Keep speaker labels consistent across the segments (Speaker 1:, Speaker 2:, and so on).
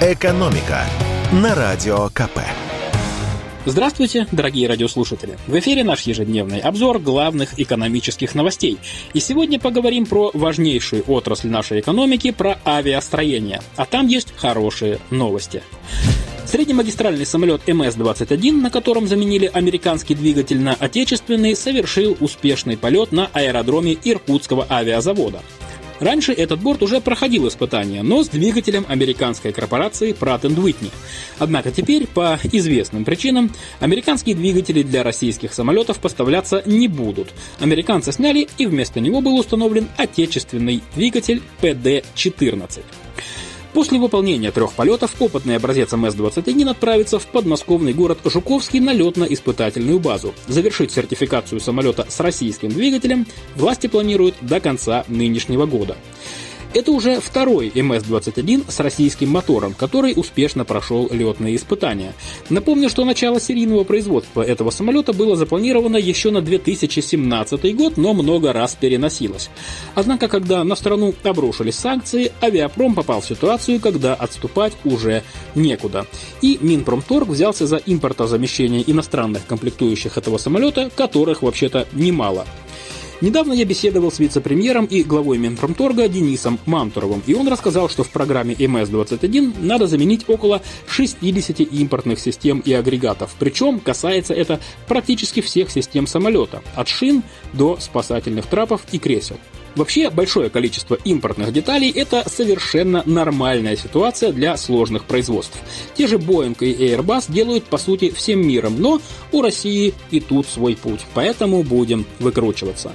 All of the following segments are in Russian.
Speaker 1: «Экономика» на Радио КП.
Speaker 2: Здравствуйте, дорогие радиослушатели! В эфире наш ежедневный обзор главных экономических новостей. И сегодня поговорим про важнейшую отрасль нашей экономики, про авиастроение. А там есть хорошие новости. Среднемагистральный самолет МС-21, на котором заменили американский двигатель на отечественный, совершил успешный полет на аэродроме Иркутского авиазавода. Раньше этот борт уже проходил испытания, но с двигателем американской корпорации Pratt Whitney. Однако теперь, по известным причинам, американские двигатели для российских самолетов поставляться не будут. Американцы сняли, и вместо него был установлен отечественный двигатель PD-14. После выполнения трех полетов опытный образец МС-21 отправится в подмосковный город Жуковский на летно-испытательную базу. Завершить сертификацию самолета с российским двигателем власти планируют до конца нынешнего года. Это уже второй МС-21 с российским мотором, который успешно прошел летные испытания. Напомню, что начало серийного производства этого самолета было запланировано еще на 2017 год, но много раз переносилось. Однако, когда на страну обрушились санкции, авиапром попал в ситуацию, когда отступать уже некуда. И Минпромторг взялся за импортозамещение иностранных комплектующих этого самолета, которых вообще-то немало. Недавно я беседовал с вице-премьером и главой Минпромторга Денисом Мантуровым, и он рассказал, что в программе МС-21 надо заменить около 60 импортных систем и агрегатов. Причем касается это практически всех систем самолета, от шин до спасательных трапов и кресел. Вообще, большое количество импортных деталей – это совершенно нормальная ситуация для сложных производств. Те же Boeing и Airbus делают, по сути, всем миром, но у России и тут свой путь, поэтому будем выкручиваться.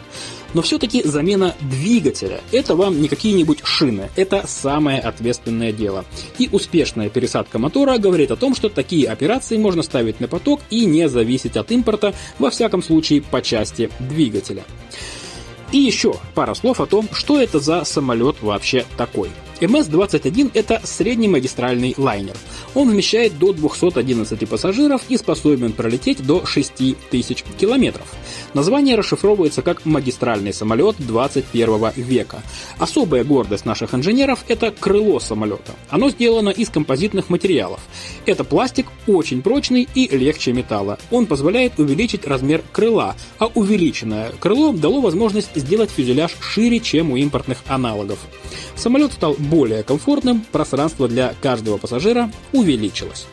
Speaker 2: Но все-таки замена двигателя – это вам не какие-нибудь шины, это самое ответственное дело. И успешная пересадка мотора говорит о том, что такие операции можно ставить на поток и не зависеть от импорта, во всяком случае по части двигателя. И еще пара слов о том, что это за самолет вообще такой. МС-21 – это средний магистральный лайнер. Он вмещает до 211 пассажиров и способен пролететь до 6000 километров. Название расшифровывается как «магистральный самолет 21 века». Особая гордость наших инженеров – это крыло самолета. Оно сделано из композитных материалов. Это пластик очень прочный и легче металла. Он позволяет увеличить размер крыла, а увеличенное крыло дало возможность сделать фюзеляж шире, чем у импортных аналогов. Самолет стал более комфортным, пространство для каждого пассажира увеличилось.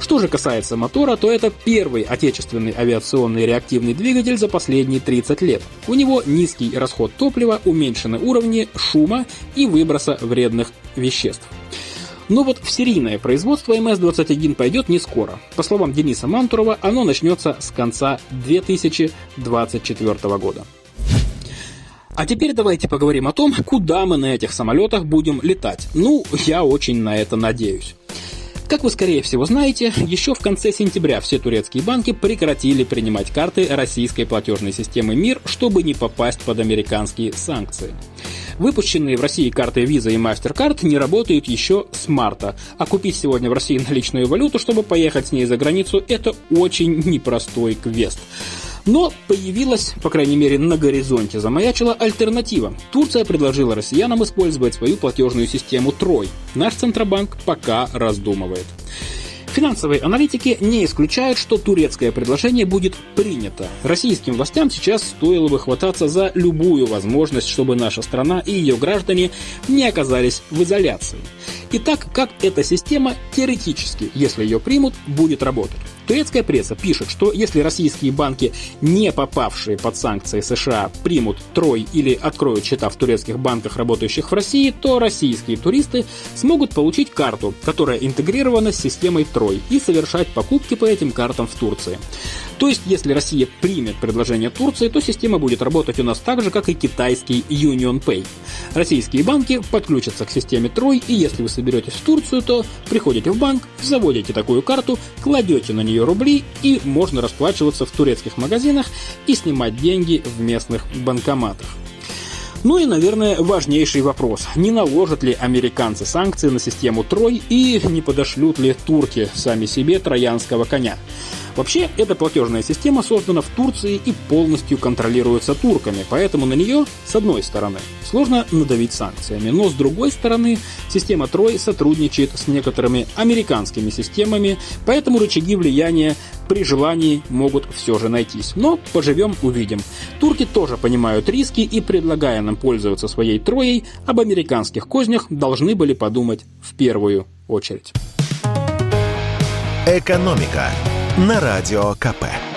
Speaker 2: Что же касается мотора, то это первый отечественный авиационный реактивный двигатель за последние 30 лет. У него низкий расход топлива, уменьшены уровни шума и выброса вредных веществ. Но вот в серийное производство МС-21 пойдет не скоро. По словам Дениса Мантурова, оно начнется с конца 2024 года. А теперь давайте поговорим о том, куда мы на этих самолетах будем летать. Ну, я очень на это надеюсь. Как вы, скорее всего, знаете, еще в конце сентября все турецкие банки прекратили принимать карты российской платежной системы МИР, чтобы не попасть под американские санкции. Выпущенные в России карты Visa и MasterCard не работают еще с марта, а купить сегодня в России наличную валюту, чтобы поехать с ней за границу, это очень непростой квест. Но появилась, по крайней мере на горизонте замаячила альтернатива. Турция предложила россиянам использовать свою платежную систему Трой. Наш Центробанк пока раздумывает. Финансовые аналитики не исключают, что турецкое предложение будет принято. Российским властям сейчас стоило бы хвататься за любую возможность, чтобы наша страна и ее граждане не оказались в изоляции. Итак, как эта система теоретически, если ее примут, будет работать? Турецкая пресса пишет, что если российские банки, не попавшие под санкции США, примут трой или откроют счета в турецких банках, работающих в России, то российские туристы смогут получить карту, которая интегрирована с системой трой, и совершать покупки по этим картам в Турции. То есть, если Россия примет предложение Турции, то система будет работать у нас так же, как и китайский Union Pay. Российские банки подключатся к системе Трой, и если вы соберетесь в Турцию, то приходите в банк, заводите такую карту, кладете на нее рубли, и можно расплачиваться в турецких магазинах и снимать деньги в местных банкоматах. Ну и, наверное, важнейший вопрос. Не наложат ли американцы санкции на систему Трой и не подошлют ли турки сами себе троянского коня? Вообще, эта платежная система создана в Турции и полностью контролируется турками, поэтому на нее, с одной стороны, сложно надавить санкциями, но с другой стороны, система Трой сотрудничает с некоторыми американскими системами, поэтому рычаги влияния при желании могут все же найтись. Но поживем увидим. Турки тоже понимают риски и, предлагая нам пользоваться своей Троей, об американских кознях должны были подумать в первую очередь.
Speaker 1: Экономика на радио КП.